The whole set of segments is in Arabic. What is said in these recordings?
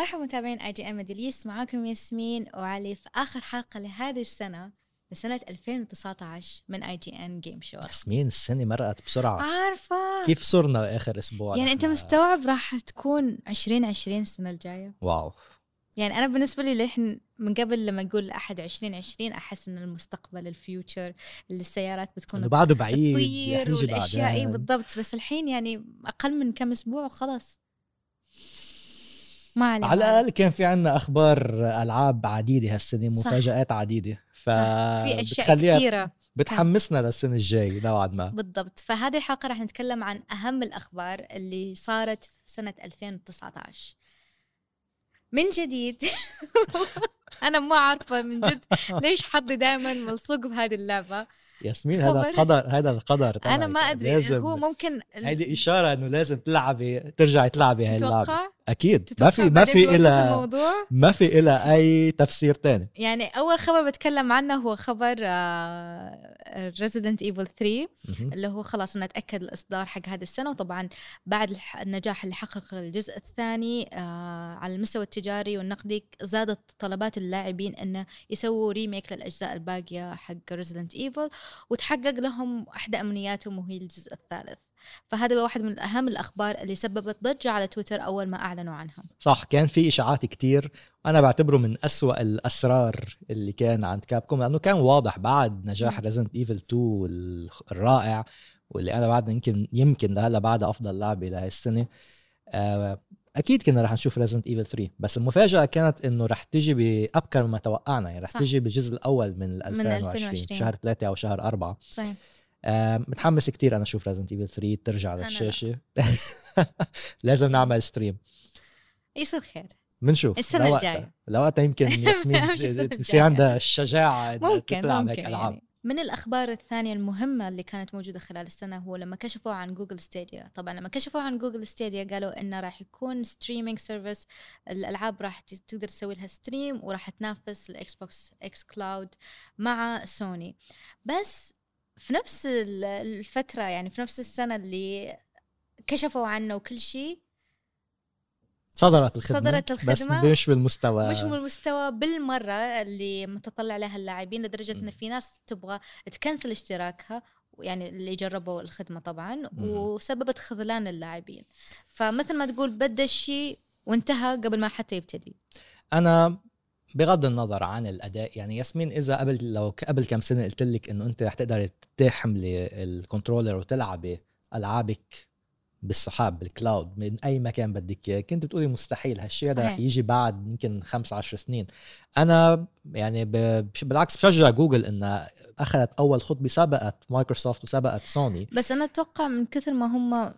مرحبا متابعين IGN Middle East معاكم ياسمين وعلي في آخر حلقة لهذه السنة لسنة 2019 من IGN Game Show ياسمين السنة مرقت بسرعة. عارفة. كيف صرنا آخر أسبوع؟ يعني أنت؟ مستوعب راح تكون 2020 السنة الجاية؟ wow. يعني أنا بالنسبة لي احنا من قبل لما نقول لاحد 2020 أحس إن المستقبل ال future اللي السيارات بتكون بعده بعيد تطير والأشياء أي. بالضبط. بس الحين يعني أقل من كم أسبوع وخلاص. ما على. الأقل كان في عنا أخبار ألعاب عديدة هالسنة. مفاجآت عديدة. ف في أشياء كثيرة. بتحمسنا للسنة الجاي نوعا ما. بالضبط. فهذه الحلقة راح نتكلم عن أهم الأخبار اللي صارت في سنة 2019 من جديد. أنا ما عارفة من جد ليش حظي دائما ملصوق بهذه اللعبة. ياسمين هذا. القدر هذا القدر أنا تبعك. ما أدري لازم هو ممكن هيدي إشارة إنه لازم تلعبي ترجعي تلعبي هاي اللعبة أكيد ما في ما في الموضوع ما في إلها أي تفسير تاني يعني أول خبر بتكلم عنه هو خبر Resident Evil 3 مهم. اللي هو خلاص انه تاكد الإصدار حق هذه السنة وطبعا بعد النجاح اللي حققه الجزء الثاني آه على المستوى التجاري والنقدي زادت طلبات اللاعبين إنه يسووا remake للأجزاء الباقية حق Resident Evil وتحقق لهم احدى أمنياتهم وهي الجزء الثالث. فهذا واحد من أهم الأخبار اللي سببت ضجة على تويتر أول ما أعلنوا عنها. صح كان في إشاعات كتير. وأنا بعتبره من أسوأ الأسرار اللي كان عند Capcom لأنه كان واضح بعد نجاح. Resident Evil 2 الخ- الرائع واللي أنا بعد يمكن يمكن لهلأ بعدها أفضل لعبه لهي السنة. آه، أكيد كنا رح نشوف Resident Evil 3 بس المفاجأة كانت إنه رح تجي بأبكر مما توقعنا يعني رح صح. تجي بالجزء الأول من 2020, 2020. شهر 3 أو شهر 4 صحيح آه، متحمس كتير أنا أشوف Resident Evil 3 ترجع. للشاشة لازم نعمل stream يصير خير بنشوف السنة لوقتها. الجاية. لوقتها يمكن ياسمين يصير. عندها الشجاعة ممكن تلعب ممكن هيك ألعاب يعني. من الأخبار الثانية المهمة اللي كانت موجودة خلال السنة هو لما كشفوا عن Google Stadia طبعا لما كشفوا عن Google Stadia قالوا إنه راح يكون streaming service الألعاب راح تقدر تسوي لها stream وراح تنافس ال Xbox xCloud مع سوني بس في نفس ال- الفترة يعني في نفس السنة اللي كشفوا عنه وكل شيء صدرت الخدمة صدرت بس الخدمة مش بالمستوى مش من المستوى بالمرة اللي متطلع لها اللاعبين لدرجة إن. في ناس تبغى تكنسل اشتراكها يعني اللي جربوا الخدمة طبعا. وسببت خذلان اللاعبين فمثل ما تقول بدا الشيء وانتهى قبل ما حتى يبتدي أنا بغض النظر عن الأداء يعني ياسمين إذا قبل لو قبل كم سنة قلت لك إنه أنت رح تقدري تحملي ال controller وتلعبي ألعابك بالسحاب بال cloud من أي مكان بدك إياه. كنت بتقولي مستحيل هالشيء هذا رح. يجي بعد يمكن 15 سنين. أنا يعني بالعكس بشجع جوجل إنها أخذت أول خطوه سبقت مايكروسوفت وسبقت سوني بس أنا أتوقع من كثر ما هم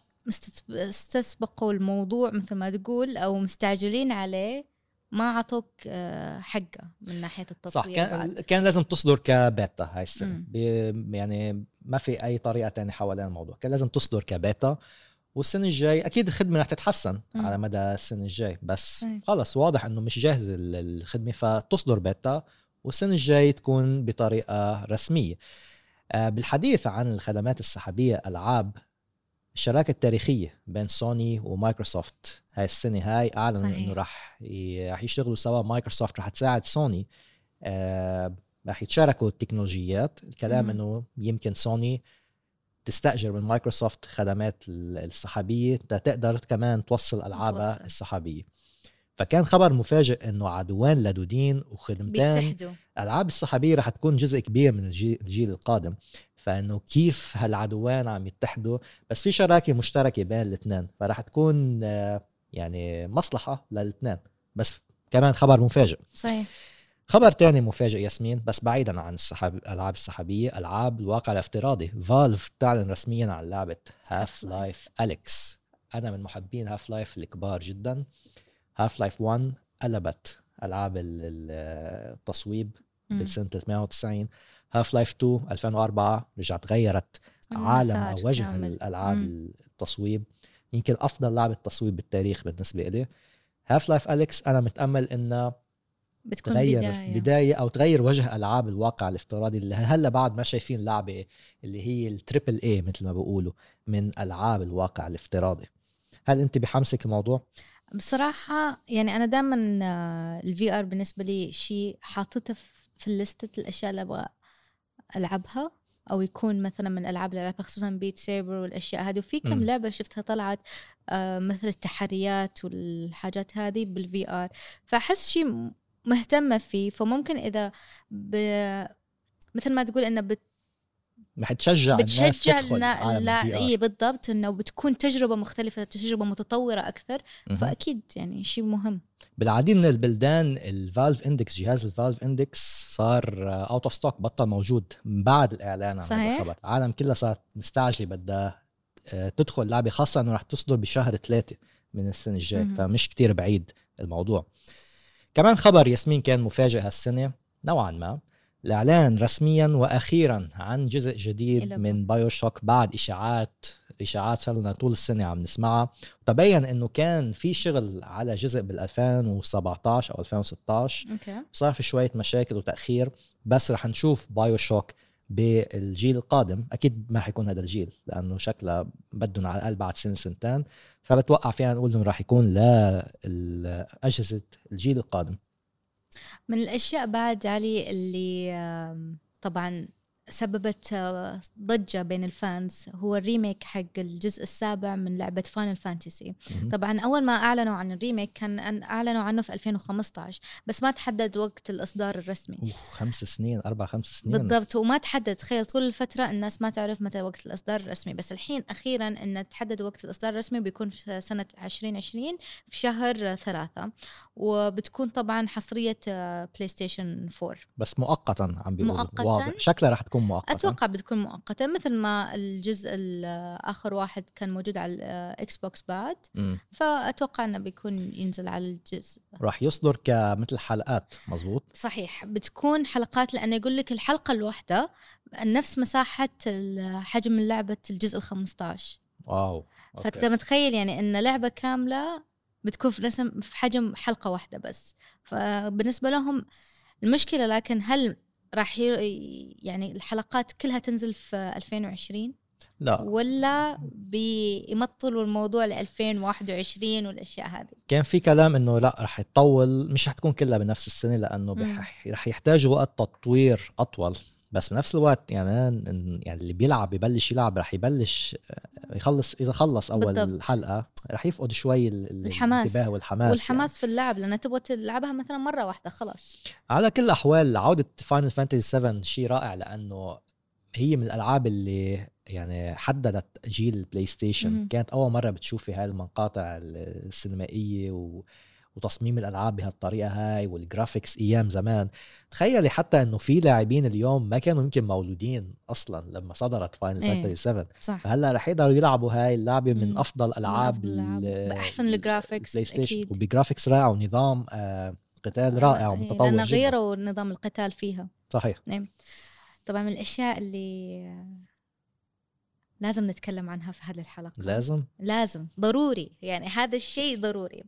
استسبقوا الموضوع مثل ما تقول أو مستعجلين عليه ما عطوك آه، حقه من ناحية التطوير صح كان بعد. كان لازم تصدر كبيتا هاي السنة. يعني ما في أي طريقة تانية حوالين الموضوع. كان لازم تصدر كبيتا. والسنة الجاي أكيد الخدمة رح تتحسن مم. على مدى السنة الجاي بس صحيح. خلص واضح إنه مش جاهزه ال- الخدمة فتصدر بيتا والسنة الجاي تكون بطريقة رسمية آه، بالحديث عن الخدمات السحابية ألعاب الشراكة التاريخية بين Sony و Microsoft هاي السنة هاي أعلنوا صحيح. إنه رح رح يشتغلوا سوا مايكروسوفت رح تساعد سوني آه، رح يتشاركوا التكنولوجيات الكلام. إنه يمكن سوني تستأجر من مايكروسوفت خدمات ال- السحابية تقدر كمان توصل العابها توصل. السحابية. فكان خبر مفاجئ إنه عدوان لدودين وخدمتين بيتحدوا. الالعاب السحابية رح تكون جزء كبير من الجيل, الجيل القادم. فإنه كيف هالعدوان عم يتحدوا؟ بس في شراكة مشتركة بين الاثنين فرح تكون آه، يعني مصلحة للاثنين. بس كمان خبر مفاجئ. صحيح. خبر تاني مفاجئ ياسمين بس بعيدا عن السحاب الالعاب السحابية ألعاب الواقع الافتراضي. Valve تعلن رسميا عن لعبة Half-Life Alyx أنا من محبين Half-Life الكبار جدا. Half-Life 1 قلبت ألعاب ال- ال- التصويب. بالسنة 390 Half-Life 2 2004 رجعت غيرت عالم وجه. الألعاب. التصويب. يمكن أفضل لعبة تصويب بالتاريخ بالنسبة لي Half-Life Alyx أنا متأمل إنها بتكون تغير بداية, بداية. أو تغير وجه ألعاب الواقع الافتراضي اللي هلا بعد ما شايفين لعبة اللي هي ال triple A مثل ما بيقولوا من ألعاب الواقع الافتراضي هل أنت بحمسك الموضوع بصراحة يعني أنا دائما ال VR بالنسبة لي شيء حاطته في- في الليستة الأشياء اللي أبغى ألعبها أو يكون مثلا من الألعاب اللي ألعبها خصوصا Beat Saber والأشياء هذه وفي كم. لعبة شفتها طلعت آه، مثل التحريات والحاجات هذه بال VR فأحس شيء م- مهتمة فيه فممكن إذا ب... مثل ما تقول إنه بت... رح تشجع الناس بتشجع تدخل لل VR. اي بالضبط إنه بتكون تجربة مختلفة تجربة متطورة أكثر. فأكيد يعني شيء مهم بالعديد من البلدان ال Valve Index جهاز ال Valve Index صار out of stock بطل موجود من بعد الإعلان عن صحيح. الخبر العالم كلها صارت مستعجله بدها آه، تدخل لعبة خاصة إنه رح تصدر بشهر ثلاثة من السنة الجاية. فمش كتير بعيد الموضوع كمان خبر ياسمين كان مفاجئ هالسنة نوعا ما الإعلان رسميا وأخيرا عن جزء جديد من BioShock بعد اشاعات إشاعات صار طول السنة عم نسمعها. تبين إنه كان في شغل على جزء بال 2017 أو 2016 okay. صار في شوية مشاكل وتأخير بس رح نشوف BioShock بالجيل القادم. أكيد ما رح يكون هذا الجيل لأنه شكله بدهم على الأقل بعد سنه سنتين. فبتوقع فينا نقول إنه رح يكون لأجهزة الجيل القادم. من الأشياء بعد علي اللي طبعا سببت آه، ضجة بين ال fans. هو ال remake حق الجزء السابع من لعبة Final Fantasy. طبعا أول ما أعلنوا عن ال remake كان أعلنوا عنه في 2015 بس ما تحدد وقت الإصدار الرسمي. أوه، خمس سنين أربع خمس سنين. بالضبط وما تحدد. تخيل طول الفترة الناس ما تعرف متى وقت الإصدار الرسمي بس الحين أخيرا إن تحدد وقت الإصدار الرسمي بيكون في سنة 2020 في شهر ثلاثة وبتكون طبعا حصرية آه، PlayStation 4 بس مؤقتا عم بيقولوا. مؤقتاً؟ واضح. شكلها رح تكون مؤقتا. أتوقع بتكون مؤقتة مثل ما الجزء الآخر واحد كان موجود على ال Xbox بعد مم. فأتوقع إنه بيكون ينزل على الجزء. رح يصدر كمثل حلقات مزبوط صحيح بتكون حلقات لأنه يقول لك الحلقة الواحدة نفس مساحة ال- حجم لعبة الجزء ال 15 واو أوكي. متخيل يعني إن لعبة كاملة بتكون في في حجم حلقة واحدة بس. فبالنسبة لهم المشكلة لكن هل راح ي- يعني الحلقات كلها تنزل في 2020 لا. ولا بيمطلوا الموضوع ل 2021 والأشياء هذه؟ كان في كلام إنه لا رح يطول مش رح تكون كلها بنفس السنة لأنه رح يحتاجوا وقت تطوير أطول. بس بنفس الوقت يعني يعني اللي بيلعب ببلش يلعب رح يبلش آه، يخلص إذا خلص أول بالضبط. حلقه رح يفقد شوي ال- ال- الحماس. الانتباه والحماس والحماس في اللعب لأن تبغى تلعبها مثلا مرة واحدة خلاص يعني. على كل الأحوال عودة Final Fantasy 7 شيء رائع لأنه هي من الألعاب اللي يعني حددت جيل ال PlayStation. كانت أول مرة بتشوفي هاي المقاطع السينمائية و... وتصميم الألعاب بهالطريقة هاي وال graphics أيام زمان. تخيلي حتى إنه في لاعبين اليوم ما كانوا يمكن مولودين أصلا لما صدرت Final إيه. Fantasy 7 صح. فهلأ رح يقدروا يلعبوا هاي اللعبة من مم. أفضل ألعاب بأحسن ال graphics ال PlayStation أكيد. وب graphics رائع ونظام آه قتال رائع إيه، ومتطور جدا. غيروا نظام القتال فيها. صحيح. طبعا من الأشياء اللي لازم نتكلم عنها في هذه الحلقة. لازم؟ لازم. ضروري. يعني هذا الشيء ضروري.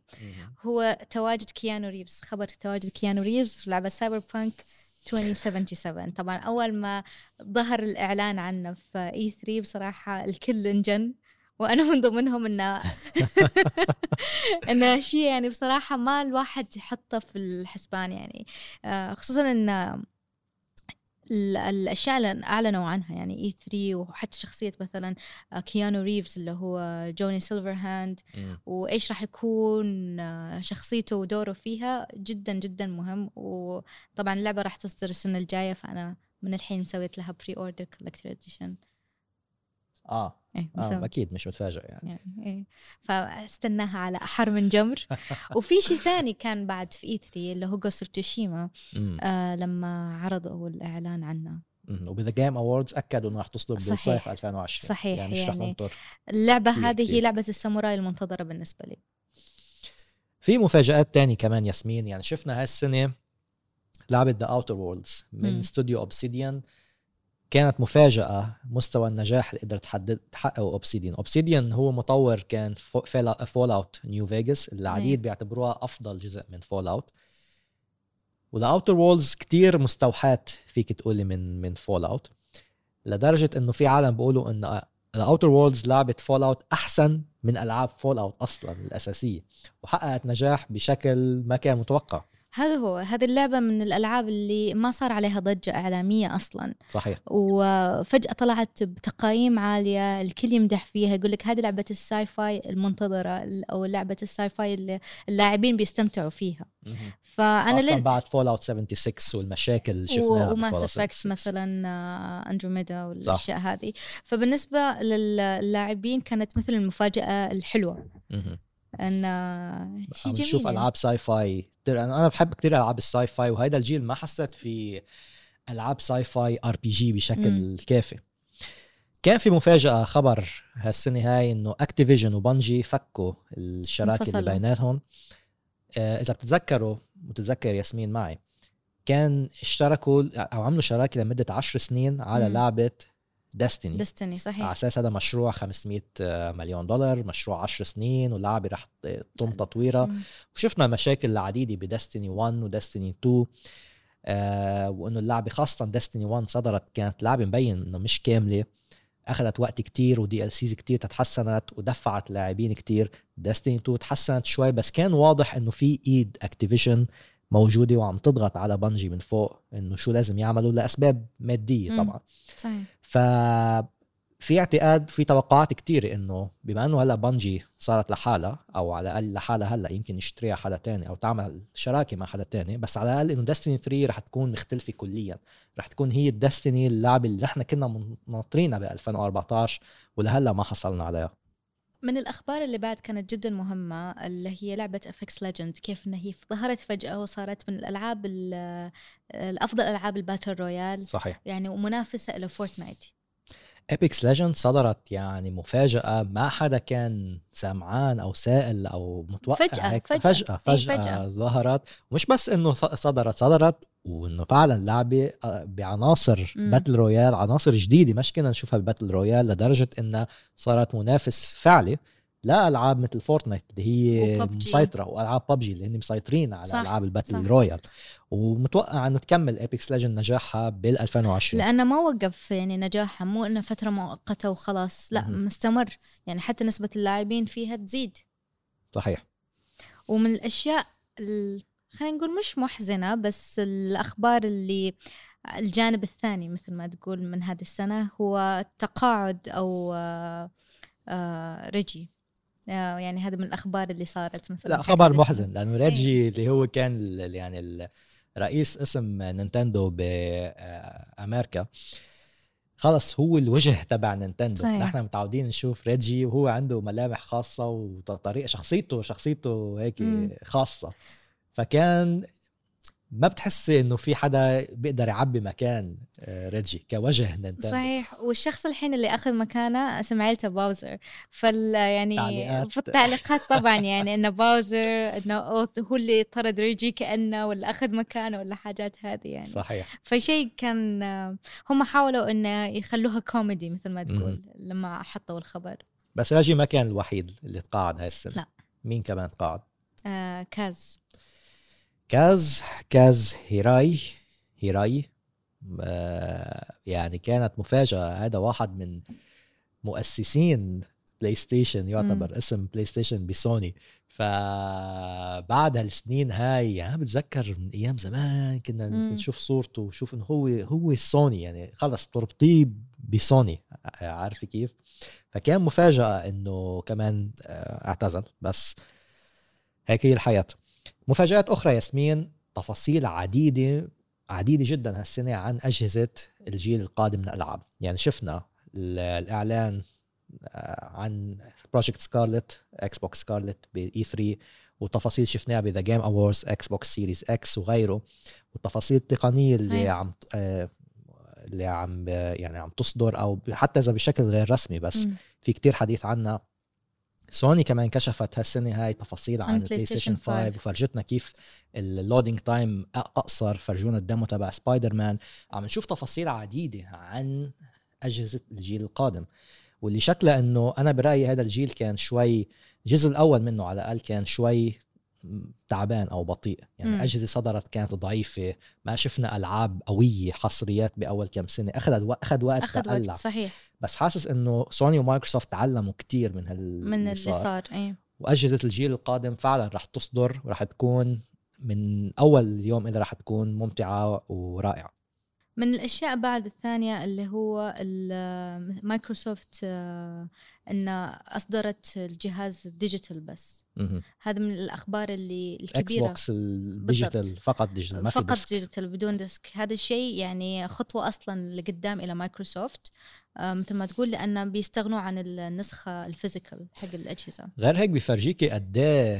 هو تواجد كيانو ريفز. خبر تواجد كيانو ريفز في لعبة Cyberpunk 2077 طبعا أول ما ظهر الإعلان عنه في E3 بصراحة الكل انجن. وأنا من ضمنهم إنه إنه شيء يعني بصراحة ما الواحد يحطه في الحسبان يعني. آه، خصوصا ال- الأشياء اللي أعلنوا عنها يعني E3 وحتى شخصية مثلا آه، كيانو ريفز اللي هو جوني سيلفر هاند. وإيش راح يكون آه، شخصيته ودوره فيها جدا جدا مهم وطبعا اللعبة راح تصدر السنة الجاية فأنا من الحين مسويت لها pre-order collector edition آه. إيه آه أكيد مش متفاجئ يعني. يعني إيه. فاستناها على احر من جمر وفي شيء ثاني كان بعد في E3 اللي هو Ghost of Tsushima. آه لما عرضوا الإعلان عنه. وب The Game Awards أكدوا إنه رح تصدر صحيح. بصيف 2020 صحيح، يعني مش رح يعني ننطر اللعبة كتير هذه كتير. هي لعبة الساموراي المنتظرة بالنسبة لي. في مفاجآت تاني كمان ياسمين. يعني شفنا هالسنة لعبة The Outer Worlds من. استوديو Obsidian كانت مفاجأة مستوى النجاح اللي قدرت تحدد تحققه Obsidian. Obsidian هو مطور كان Fallout New Vegas العديد بيعتبروها أفضل جزء من Fallout و The Outer Worlds كتير مستوحاة فيك تقولي من من Fallout لدرجة إنه في عالم بيقولوا انه ال Outer Worlds لعبة Fallout أحسن من ألعاب Fallout أصلا الأساسية وحققت نجاح بشكل ما كان متوقع. هذا هو هذه اللعبة من الألعاب اللي ما صار عليها ضجة إعلامية أصلا. صحيح. وفجأة طلعت بتقاييم عالية الكل يمدح فيها يقول لك هذه لعبة ال sci-fi المنتظرة أو لعبة ال sci-fi اللي اللاعبين بيستمتعوا فيها. فأنا أصلا لل... بعد Fallout 76 والمشاكل اللي شفناها و Mass ب Fallout Effect 76. مثلا آه، اندروميدا والأشياء هذه. فبالنسبة للاعبين كانت مثل المفاجأة الحلوة. مهم. إن آه، شيء جميل نشوف يعني. ألعاب sci-fi أنا بحب كثير ألعاب ال sci-fi وهيدا الجيل ما حسيت في ألعاب sci-fi RPG بشكل مم. كافي كان في مفاجأة خبر هالسنة هاي إنه Activision و Bungie فكوا الشراكة اللي. بيناتهم آه، إذا بتتذكروا وتتذكر ياسمين معي كان اشتركوا أو عملوا شراكة لمدة عشر سنين على مم. لعبة ديستني دستني على صحيح أساس هذا مشروع 500 مليون دولار مشروع 10 سنين واللعبه رح تتم تطويرها. وشفنا مشاكل العديدة بدستني 1 ودستني 2 آه وإنه اللعبه خاصة دستني 1 صدرت كانت لعبه مبين إنه مش كاملة. أخذت وقت كتير ودي ال سيز كتير تتحسنت ودفعت لاعبين كتير. دستني 2 تحسنت شوي بس كان واضح إنه في إيد اكتيفيشن موجودة وعم تضغط على بنجي من فوق إنه شو لازم يعملوا لأسباب مادية. طبعا. صحيح. ف في اعتقاد في توقعات كتيرة إنه بما إنه هلأ بنجي صارت لحالها أو على الأقل لحالها هلأ يمكن يشتريها حدا تاني أو تعمل شراكة مع حدا تاني بس على الأقل إنه ديستني 3 رح تكون مختلفة كليا. رح تكون هي الدستني اللعبة اللي نحن كنا ناطرينها ب 2014 ولهلأ ما حصلنا عليها. من الأخبار اللي بعد كانت جدا مهمة اللي هي لعبة Apex Legends كيف إنها هي ظهرت فجأة وصارت من الألعاب ال- الأفضل ألعاب ال battle royale. صحيح. يعني ومنافسه إلى Fortnite Apex Legends صدرت يعني مفاجأة ما حدا كان سامع عنها أو سائل أو متوقع فجأة- هيك فجأة. فجأة إيه، فجأة, فجأة. ظهرت ومش بس إنه ص- صدرت صدرت وإنه فعلا لعبة آه، بعناصر مم. battle royale عناصر جديدة مش كنا نشوفها ب battle royale لدرجة إنها صارت منافس فعلي لالعاب مثل Fortnite اللي هي و PUBG. مسيطرة وألعاب ببجي اللي هن مسيطرين على صح، ألعاب ال battle. royale ومتوقع إنه تكمل Apex Legends نجاحها بال 2020 لأنه ما وقف يعني نجاحها مو إنه فترة مؤقتة وخلاص لا مهم. مستمر يعني حتى نسبة اللاعبين فيها تزيد صحيح ومن الأشياء ال- خلينا نقول مش محزنة بس الأخبار اللي الجانب الثاني مثل ما تقول من هذه السنة هو تقاعد أو آه، آه، ريجي يعني هذا من الأخبار اللي صارت مثل لا خبر محزن. لأنه ريجي اللي هو كان ال- يعني ال- رئيس قسم Nintendo بامريكا خلص هو الوجه تبع Nintendo صحيح. نحن متعودين نشوف ريجي وهو عنده ملامح خاصة وطريقة شخصيته شخصيته هيك مم. خاصة فكان ما بتحسي إنه في حدا بيقدر يعبي مكان آه، ريجي كوجه Nintendo؟ صحيح والشخص الحين اللي أخذ مكانه اسم عيلته باوزر. فال يعني تعليقات. في التعليقات طبعا يعني إنه باوزر إنه هو اللي طرد ريجي كأنه ولا أخذ مكانه ولا حاجات هذه يعني. صحيح. فشيء كان هم حاولوا إنه يخلوها كوميدي مثل ما تقول لما حطوا الخبر. بس ريجي ما كان الوحيد اللي تقاعد هاي السنة. لا. مين كمان تقاعد آه كاز. كاز كاز هيراي هيراي آه، يعني كانت مفاجأة. هذا واحد من مؤسسين PlayStation يعتبر مم. قسم PlayStation بسوني. فبعد هالسنين هاي يعني بتذكر من أيام زمان كنا. نشوف صورته ونشوف إنه هو هو سوني يعني خلص تربطيه بسوني. عارفه كيف؟ فكان مفاجأة إنه كمان آه، اعتزل. بس هيك هي الحياة. مفاجآت أخرى ياسمين تفاصيل عديدة عديدة جدا هالسنة عن أجهزة الجيل القادم من الألعاب يعني شفنا ال- الإعلان آه، عن Project Scarlett Xbox Scarlett ب E3 وتفاصيل شفناها ب The Game Awards Xbox Series X وغيره والتفاصيل التقنيه اللي صحيح. عم آه، اللي عم يعني عم تصدر أو حتى إذا بشكل غير رسمي بس مم. في كتير حديث عنها سوني كمان كشفت هالسنة هاي تفاصيل عن ال PlayStation PlayStation 5. 5 وفرجتنا كيف ال loading time أقصر فرجونا ال demo تبع سبايدر مان عم نشوف تفاصيل عديدة عن أجهزة الجيل القادم واللي شكله إنه أنا برأيي هذا الجيل كان شوي الجزء الأول منه على الأقل كان شوي تعبان أو بطيء. يعني مم. أجهزة صدرت كانت ما شفنا ألعاب قوية حصريات بأول كم سنة. اخذ اخذ وقت اخذ تقلع وقت صحيح. بس حاسس إنه سوني ومايكروسوفت تعلموا كتير من هال من اللي صار إيه. وأجهزة الجيل القادم فعلا رح تصدر ورح تكون من أول يوم إذا رح تكون ممتعة ورائعة. من الأشياء بعد الثانية اللي هو مايكروسوفت آه، ان أصدرت الجهاز digital بس. هذا من الأخبار اللي X الكبيره box ال digital فقط digital ما في فقط ديسك ديجيتال بدون ديسك هذا الشيء يعني خطوة أصلا لقدام إلى مايكروسوفت. آه، مثل ما تقول لأن بيستغنوا عن النسخة ال physical حق الأجهزة. غير هيك بيفرجيكي قد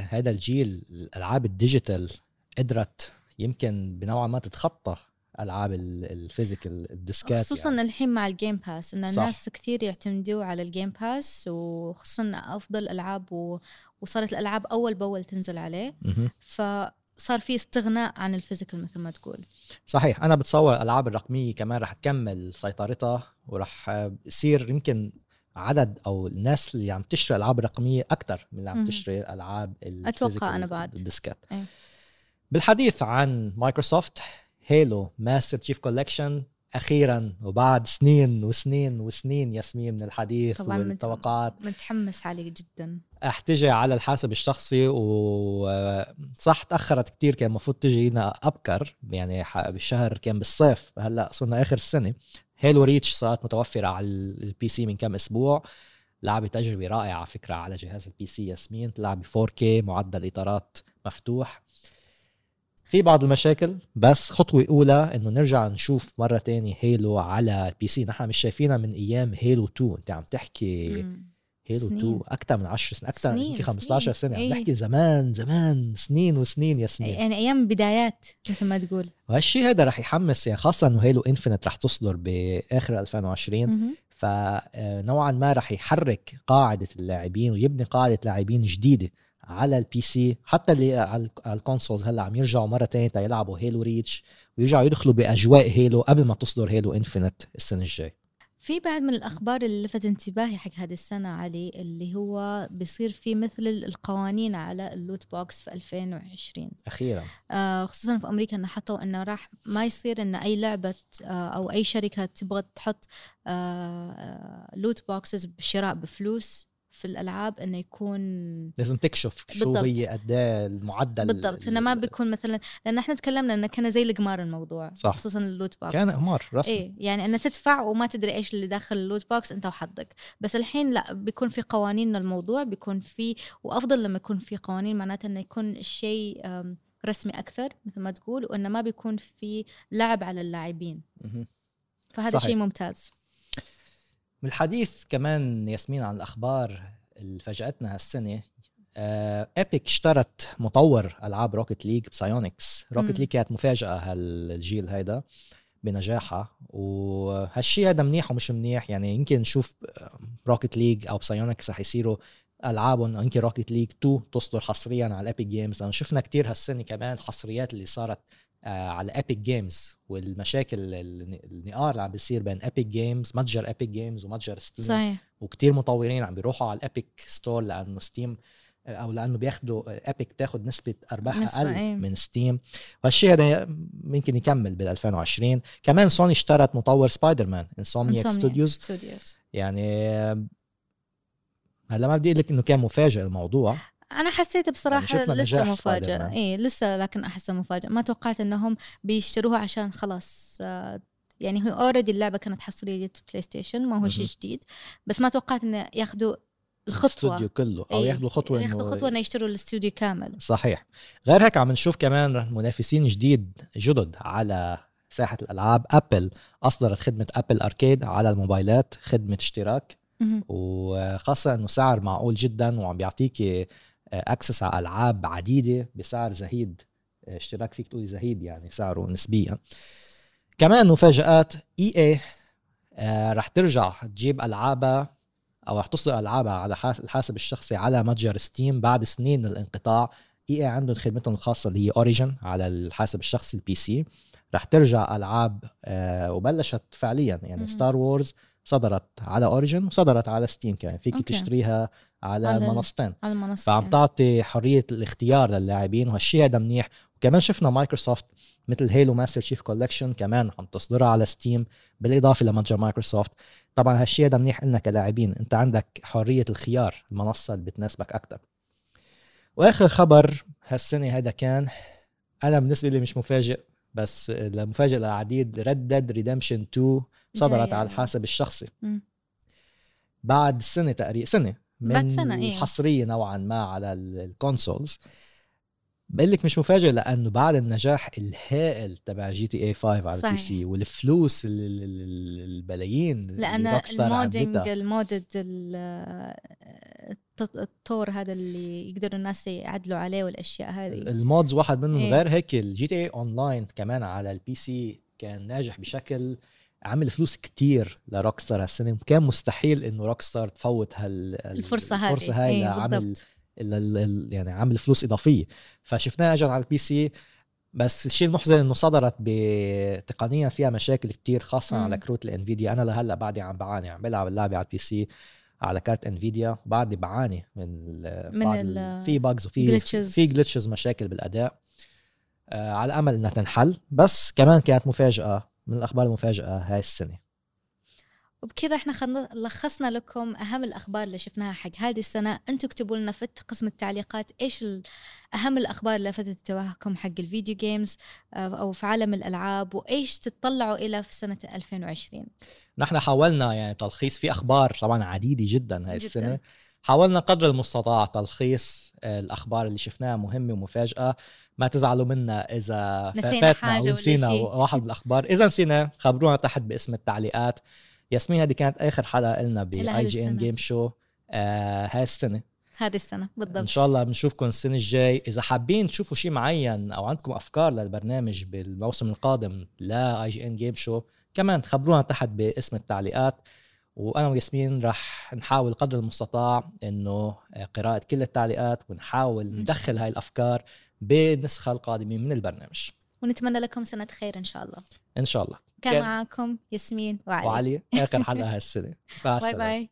هذا الجيل الألعاب ال digital قدرت يمكن بنوعا ما تتخطى. ألعاب ال- ال physical الديسكات خصوصا يعني. الحين مع ال Game Pass إن صح. الناس كثير يعتمدوا على ال Game Pass وخصوصا أفضل ألعاب و... وصارت الألعاب أول بأول تنزل عليه مهم. فصار في استغناء عن ال physical مثل ما تقول صحيح أنا بتصور الألعاب الرقمية كمان رح تكمل سيطرتها ورح يصير يمكن عدد أو الناس اللي عم تشتري ألعاب رقمية أكثر من اللي عم. تشتري ألعاب أتوقع أنا بعد. الديسكات إيه. بالحديث عن مايكروسوفت Halo Master Chief Collection أخيرا وبعد سنين وسنين وسنين ياسمين من الحديث طبعاً والتوقعات. متحمس عليه جدا. رح تجي على الحاسب الشخصي وصح تأخرت كتير كان المفروض تجي لنا أبكر يعني بالشهر كان بالصيف. هلأ صرنا آخر السنة. Halo Reach صارت متوفرة على ال PC من كم أسبوع. لعبة تجربة رائعة على فكرة على جهاز ال PC ياسمين لعبة 4K معدل إطارات مفتوح. في بعض المشاكل بس خطوة أولى إنه نرجع نشوف مرة تانية Halo على ال PC نحن مش شايفينها من أيام Halo 2 أنت عم تحكي مم. Halo سنين. 2 أكثر من 10 سنين أكثر يمكن 15 سنين. سنة عم إيه. نحكي زمان زمان سنين وسنين يا سنين يعني أيام بدايات مثل ما تقول وهالشيء هذا رح يحمس يعني خاصة إنه Halo Infinite رح تصدر بآخر 2020 مهم. فنوعا ما رح يحرك قاعدة اللاعبين ويبني قاعدة لاعبين جديدة على ال PC حتى اللي على ال consoles هلأ عم يرجعوا مرة ثانية يلعبوا Halo Reach ويرجعوا يدخلوا بأجواء Halo قبل ما تصدر Halo Infinite السنة الجاي في بعد من الأخبار اللي لفت انتباهي حق هذه السنة علي اللي هو بيصير في مثل القوانين على ال loot box في 2020 أخيرا. آه، خصوصا في أمريكا إنه حطوا إنه راح ما يصير ان أي لعبة آه، أو أي شركة تبغى تحط loot boxes بالشراء بفلوس. في الألعاب إنه يكون لازم تكشف شو بالضبط. هي قد المعدل بالضبط إنه ما بيكون مثلا لأن إحنا تكلمنا إنه كان زي القمار الموضوع صح. خصوصا ال loot box كان قمار رسمي إيه يعني إنه تدفع وما تدري إيش اللي داخل ال loot box أنت وحظك بس الحين لا بيكون في قوانين للموضوع بيكون في وأفضل لما يكون في قوانين معناته إنه يكون الشيء رسمي أكثر مثل ما تقول وإنه ما بيكون في لعب على اللاعبين. فهذا صحيح. شيء ممتاز من الحديث كمان ياسمين عن الأخبار اللي فاجأتنا هالسنة آه، Epic اشترت مطور ألعاب Rocket League Psyonix Rocket مم. League كانت مفاجأة هالجيل هيدا بنجاحها وهالشيء هذا منيح ومش منيح. يعني يمكن نشوف Rocket League أو Psyonix رح يصيروا ألعابهم يمكن Rocket League 2 تصدر حصريا على ال Epic Games لأنه شفنا كتير هالسنة كمان الحصريات اللي صارت آه، على Epic Games والمشاكل ال- النقار اللي عم بيصير بين Epic Games متجر Epic Games ومتجر Steam صحيح. وكتير مطورين عم بيروحوا على ال Epic Store لأنه Steam أو لأنه بياخدوا Epic تاخد نسبة ارباح نسبة، أقل إيه. من Steam وهالشيء هذا ممكن يكمل بال 2020 كمان سوني اشترت مطور سبايدر مان انسومنياك ستوديوز ستوديوز يعني آه، هلا ما بدي أقول لك إنه كان مفاجئ الموضوع. أنا حسيت بصراحة يعني لسه مفاجأة. إيه لسه لكن أحسه مفاجأة. ما توقعت إنهم بيشتروها عشان خلاص آه، يعني هو already اللعبة كانت حصرية PlayStation ما هو شيء. جديد. بس ما توقعت إنه ياخذوا الخطوة. الاستوديو كله أو إيه، ياخذوا خطوة ياخذوا خطوة إنه يشتروا الاستوديو كامل. صحيح. غير هيك عم نشوف كمان منافسين جديد جدد على ساحة الألعاب. Apple أصدرت خدمة Apple Arcade على الموبايلات خدمة اشتراك. وخاصة إنه سعر معقول جدا وعم بيعطيك access على ألعاب عديدة بسعر زهيد. اشتراك فيك تقولي زهيد يعني سعره نسبيا. كمان مفاجآت EA رح ترجع تجيب ألعابها أو رح تصدر ألعابها على حاس- الحاسب الشخصي على متجر Steam بعد سنين من الانقطاع. EA عندهم خدمتهم الخاصة اللي هي Origin على الحاسب الشخصي ال PC رح ترجع ألعاب آه وبلشت فعليا يعني. Star Wars صدرت على Origin وصدرت على Steam كمان. فيك okay. تشتريها على, على المنصتين على المنصه فعم تعطي حرية الاختيار للاعبين وهالشيء هذا منيح. وكمان شفنا مايكروسوفت مثل Halo Master Chief Collection كمان عم تصدرها على Steam بالإضافة لمتجر مايكروسوفت طبعا هالشيء هذا منيح إنك كلاعبين أنت عندك حرية الخيار المنصة اللي بتناسبك أكثر وآخر خبر هالسنة هذا كان أنا بالنسبة لي مش مفاجئ. بس المفاجئ للعديد Red Dead Redemption 2 صدرت جاي. على الحاسب الشخصي مم. بعد سنة تقريبا سنة من بعد سنة، إيه. الحصرية نوعا ما على ال- ال consoles بقول لك مش مفاجئ لأنه بعد النجاح الهائل تبع GTA 5 على ال PC والفلوس ال- ال- ال- البلايين اللي عملتها. ال mod الطور هذا اللي يقدروا الناس يعدلوا عليه والأشياء هذه. ال mods واحد منهم إيه. غير هيك ال GTA Online كمان على ال PC كان ناجح بشكل عمل فلوس كتير ل Rockstar هالسنه وكان مستحيل إنه Rockstar تفوت هال الفرصة هذه. الفرصة هاي إيه، لعمل يعني عمل فلوس إضافية. فشفناها اجت على ال PC بس الشيء المحزن إنه صدرت بتقنيا فيها مشاكل كتير خاصه مم. على كروت ال Nvidia أنا لهلأ بعدي عم بعاني عم بلعب اللعبة على ال PC على كارت Nvidia بعدي بعاني من من بعض ال- في bugs وفي glitches. في glitches مشاكل بالأداء. آه على امل إنها تنحل بس كمان كانت مفاجأة من الأخبار المفاجأة هاي السنة. وبكذا إحنا لخصنا لكم أهم الأخبار اللي شفناها حق هذه السنة. أنتم اكتبوا لنا في قسم التعليقات إيش أهم الأخبار اللي لفتت انتباهكم حق ال video games آه، أو في عالم الألعاب وإيش تتطلعوا إلى في سنة 2020 نحن حاولنا يعني تلخيص في أخبار طبعا عديدة جدا هاي جداً. السنة. حاولنا قدر المستطاع تلخيص آه، الأخبار اللي شفناها مهمة ومفاجأة. ما تزعلوا منا إذا نسينا فاتنا حاجة شي. واحد من الأخبار. إذا نسينا خبرونا تحت بقسم التعليقات. ياسمين هذه كانت آخر حلقة لنا ب IGN السنة. Game Show آه هاي السنة. هذه السنة بالضبط. إن شاء الله بنشوفكم السنة الجاي. إذا حابين تشوفوا شيء معين أو عندكم أفكار للبرنامج بالموسم القادم ل IGN Game Show كمان خبرونا تحت باسم التعليقات. وأنا وياسمين رح نحاول قدر المستطاع إنه قراءة كل التعليقات ونحاول ندخل هاي الأفكار بالنسخه القادمه من البرنامج. ونتمنى لكم سنة خير إن شاء الله. إن شاء الله. كان كان- معاكم ياسمين وعلي. وعلي. آخر حلقة هالسنة. باي باي.